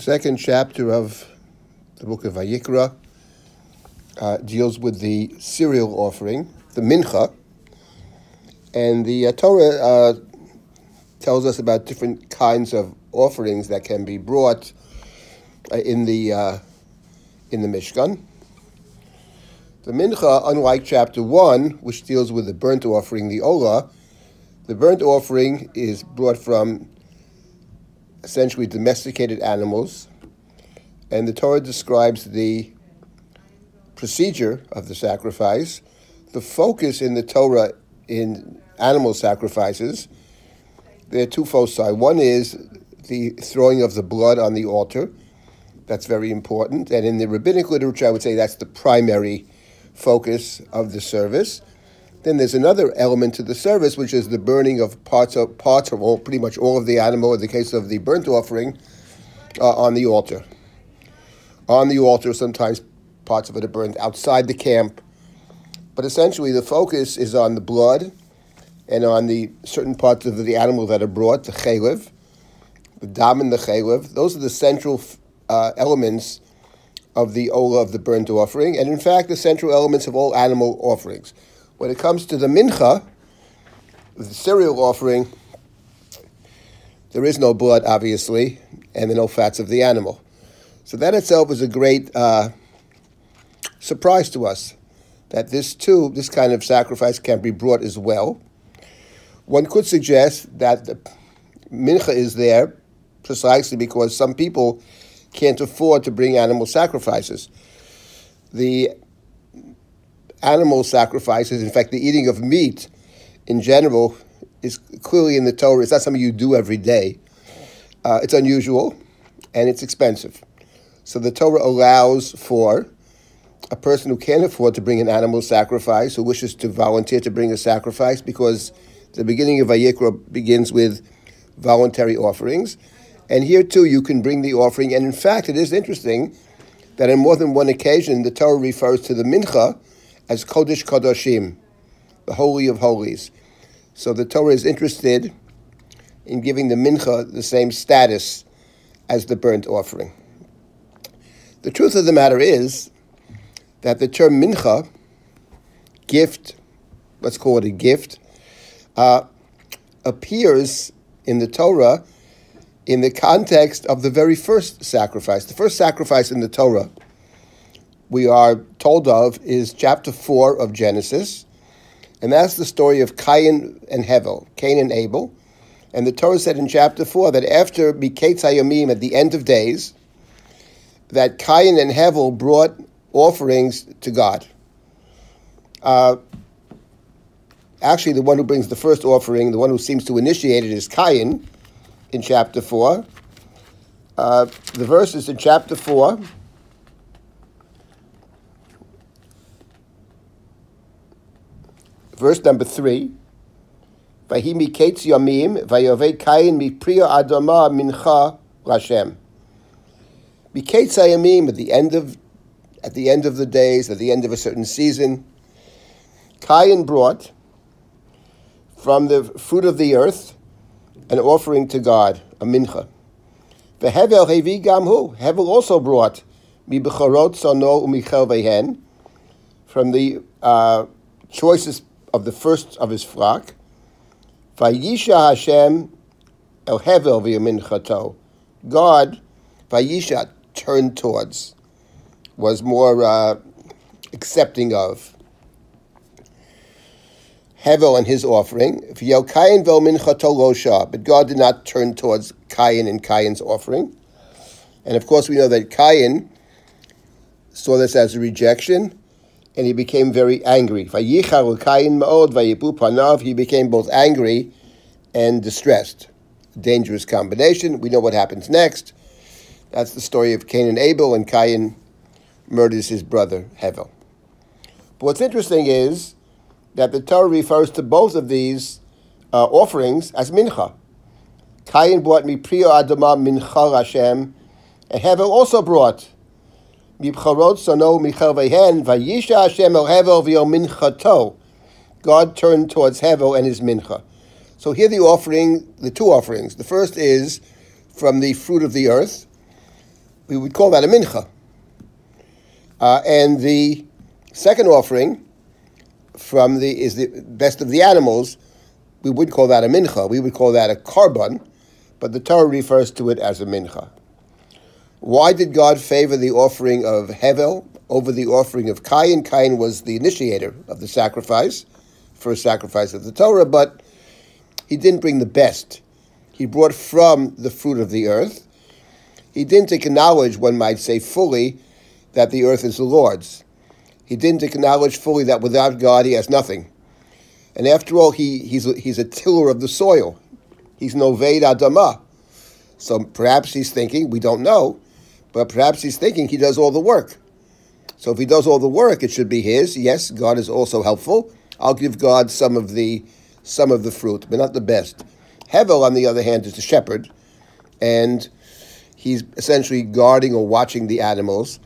The second chapter of the book of Vayikra uh, deals with the cereal offering, the mincha, and the uh, Torah uh, tells us about different kinds of offerings that can be brought uh, in the uh, in the Mishkan. The mincha, unlike chapter one, which deals with the burnt offering, the olah, the burnt offering is brought from essentially domesticated animals, and the Torah describes the procedure of the sacrifice. The focus in the Torah in animal sacrifices, there are two foci. One is the throwing of the blood on the altar. That's very important. And in the rabbinic literature, I would say that's the primary focus of the service. Then there's another element to the service, which is the burning of parts of parts all, pretty much all of the animal. In the case of the burnt offering, uh, on the altar. On the altar, sometimes parts of it are burned outside the camp, but essentially the focus is on the blood and on the certain parts of the animal that are brought, the chaylev, the dam and the chaylev. Those are the central uh, elements of the ola of the burnt offering, and in fact, the central elements of all animal offerings. When it comes to the mincha, the cereal offering, there is no blood, obviously, and there are no fats of the animal. So that itself is a great uh, surprise to us that this too, this kind of sacrifice can be brought as well. One could suggest that the mincha is there precisely because some people can't afford to bring animal sacrifices. The animal sacrifices, in fact, the eating of meat in general, is clearly in the Torah. It's not something you do every day. Uh, it's unusual and it's expensive. So the Torah allows for a person who can't afford to bring an animal sacrifice, who wishes to volunteer to bring a sacrifice, because the beginning of Vayikra begins with voluntary offerings. And here too, you can bring the offering. And in fact, it is interesting that on more than one occasion, the Torah refers to the mincha as Kodesh Kodashim, the Holy of Holies. So the Torah is interested in giving the mincha the same status as the burnt offering. The truth of the matter is that the term mincha, gift, let's call it a gift, uh, appears in the Torah in the context of the very first sacrifice. The first sacrifice in the Torah we are told of is chapter 4 of Genesis, and that's the story of Cain and Hevel, Cain and Abel. And the Torah said in chapter 4 that after Miketz Hayomim, at the end of days, that Cain and Hevel brought offerings to God. Uh, actually, the one who brings the first offering, the one who seems to initiate it, is Cain in chapter 4. Uh, the verse is in chapter 4 verse number three. Vahimi ketz yamim vayove kain mi priya adama mincha Lashem. Miketz yamim at the end of at the end of the days, at the end of a certain season, Cain brought from the fruit of the earth an offering to God, a mincha. The hevi gamhu. Hevel also brought mi becharot sono umichel vehen from the uh, choicest of the first of his flock. Vayisha Hashem el hevel v'yamin God, Vayisha, turned towards, was more uh, accepting of. Hevel and his offering. Kain vel losha, but God did not turn towards Cain and Cain's offering. And of course, we know that Cain saw this as a rejection, and he became very angry. He became both angry and distressed. Dangerous combination. We know what happens next. That's the story of Cain and Abel, and Cain murders his brother Hevel. But what's interesting is that the Torah refers to both of these uh, offerings as mincha. Cain brought me priya adama mincha Hashem, and Hevel also brought God turned towards Hevel and his mincha. So here the offering, the two offerings. The first is from the fruit of the earth. we would call that a mincha. Uh, and the second offering from the is the best of the animals. We would call that a mincha. We would call that a korban, but the Torah refers to it as a mincha. Why did God favor the offering of Hevel over the offering of Cain? Cain was the initiator of the sacrifice, first sacrifice of the Torah, but he didn't bring the best. He brought from the fruit of the earth. He didn't acknowledge, one might say fully, that the earth is the Lord's. He didn't acknowledge fully that without God he has nothing. And after all, he, he's, a, he's a tiller of the soil. He's no Ved Adamah. So perhaps he's thinking, we don't know, but perhaps he's thinking he does all the work. So if he does all the work, it should be his. Yes, God is also helpful. I'll give God some of the some of the fruit, but not the best. Hevel, on the other hand, is the shepherd, and he's essentially guarding or watching the animals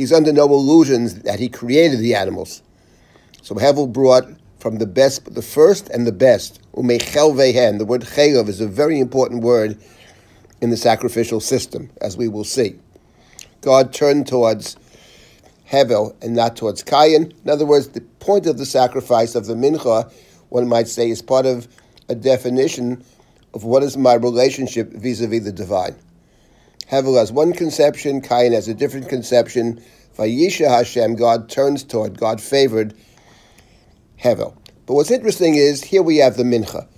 he's under no illusions that he created the animals. So Hevel brought from the best, the first and the best. Umechel vehen. The word chelav is a very important word in the sacrificial system, as we will see. God turned towards Hevel and not towards Cain. In other words, the point of the sacrifice of the mincha, one might say, is part of a definition of what is my relationship vis-a-vis the divine. Hevel has one conception, Cain has a different conception. Vayisha Hashem, God turns toward, God favored Hevel. But what's interesting is here we have the mincha.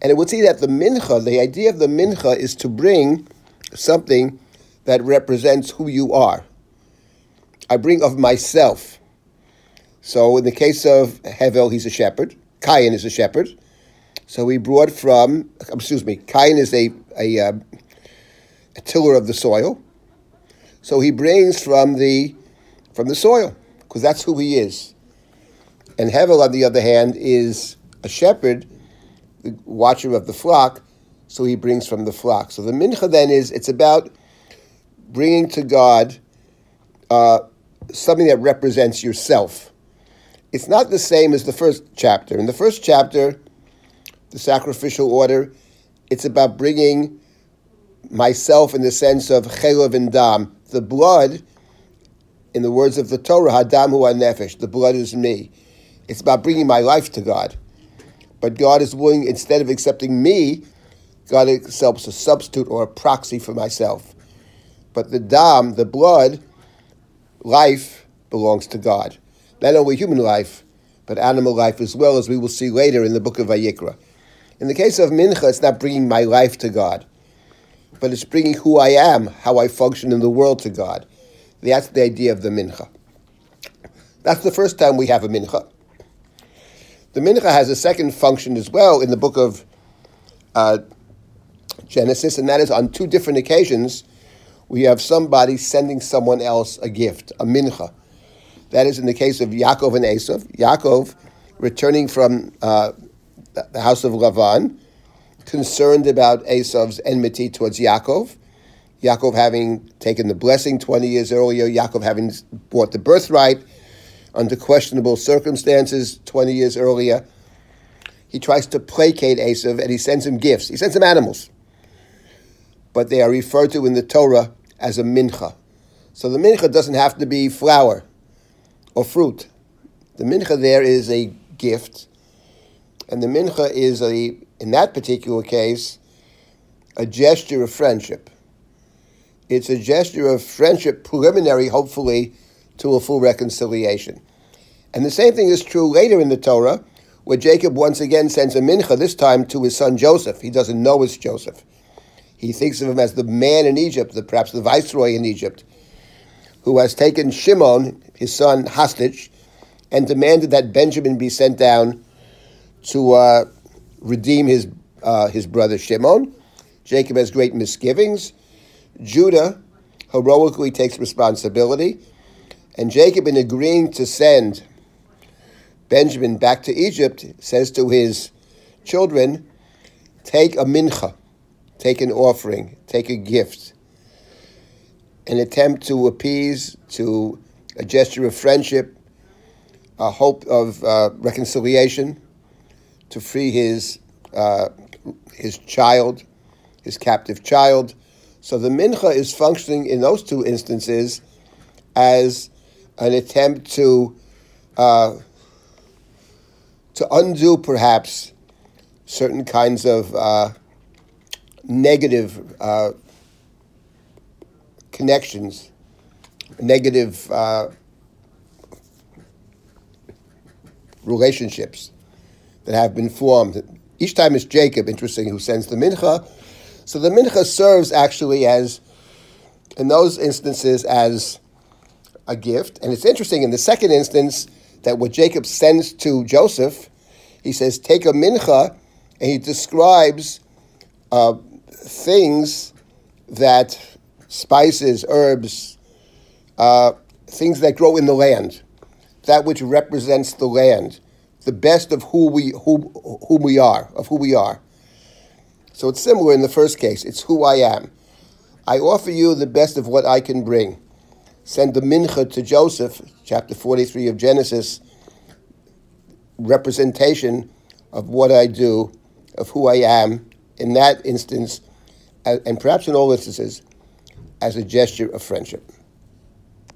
And it would see that the mincha, the idea of the mincha is to bring something that represents who you are. I bring of myself. So in the case of Hevel, he's a shepherd. Cain is a shepherd. So he brought from, excuse me, Cain is a, a, uh, a tiller of the soil. So he brings from the from the soil because that's who he is. And Hevel, on the other hand, is a shepherd, the watcher of the flock. So he brings from the flock. So the mincha then is it's about bringing to God uh, something that represents yourself. It's not the same as the first chapter. In the first chapter, the sacrificial order, it's about bringing myself in the sense of chelav and dam. The blood, in the words of the Torah, hadam hu nefesh. The blood is me. It's about bringing my life to God. But God is willing, instead of accepting me, God accepts a substitute or a proxy for myself. But the dam, the blood, life belongs to God. Not only human life, but animal life as well, as we will see later in the book of Vayikra. In the case of Mincha, it's not bringing my life to God but it's bringing who I am, how I function in the world to God. That's the idea of the mincha. That's the first time we have a mincha. The mincha has a second function as well in the book of uh, Genesis, and that is on two different occasions we have somebody sending someone else a gift, a mincha. That is in the case of Yaakov and Esav. Yaakov returning from uh, the house of Lavan, concerned about Esav's enmity towards Yaakov. Yaakov having taken the blessing 20 years earlier, Yaakov having bought the birthright under questionable circumstances 20 years earlier. He tries to placate Esav and he sends him gifts. He sends him animals. But they are referred to in the Torah as a mincha. So the mincha doesn't have to be flour or fruit. The mincha there is a gift, and the mincha is a in that particular case, a gesture of friendship. It's a gesture of friendship, preliminary, hopefully, to a full reconciliation. And the same thing is true later in the Torah, where Jacob once again sends a mincha, this time to his son Joseph. He doesn't know it's Joseph. He thinks of him as the man in Egypt, the, perhaps the viceroy in Egypt, who has taken Shimon, his son, hostage, and demanded that Benjamin be sent down to uh, redeem his, uh, his brother Shimon. Jacob has great misgivings. Judah heroically takes responsibility. And Jacob, in agreeing to send Benjamin back to Egypt, says to his children, Take a mincha, take an offering, take a gift, an attempt to appease, to a gesture of friendship, a hope of uh, reconciliation to free his, uh, his child, his captive child, So the mincha is functioning in those two instances as an attempt to uh, to undo perhaps certain kinds of uh, negative uh, connections, negative uh, relationships that have been formed. Each time it's Jacob, interesting, who sends the mincha. So the mincha serves actually as, in those instances, as a gift. And it's interesting in the second instance that what Jacob sends to Joseph, he says, take a mincha, and he describes uh, things that spices, herbs, uh, things that grow in the land, that which represents the land, the best of who we who who we are, of who we are. So it's similar in the first case. It's who I am. I offer you the best of what I can bring. Send the mincha to Joseph, chapter 43 of Genesis, representation of what I do, of who I am, in that instance, and perhaps in all instances, as a gesture of friendship.